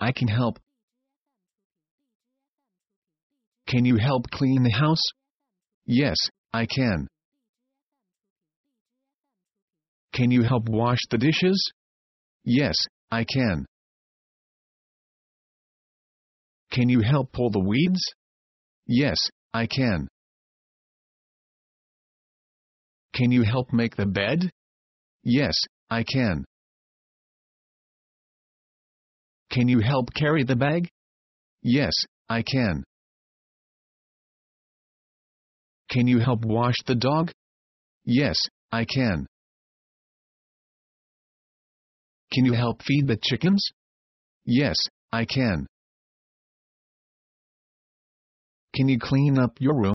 I can help. Can you help clean the house? Yes, I can. Can you help wash the dishes? Yes, I can. Can you help pull the weeds? Yes, I can. Can you help make the bed? Yes, I can. Can you help carry the bag? Yes, I can. Can you help wash the dog? Yes, I can. Can you help feed the chickens? Yes, I can. Can you clean up your room?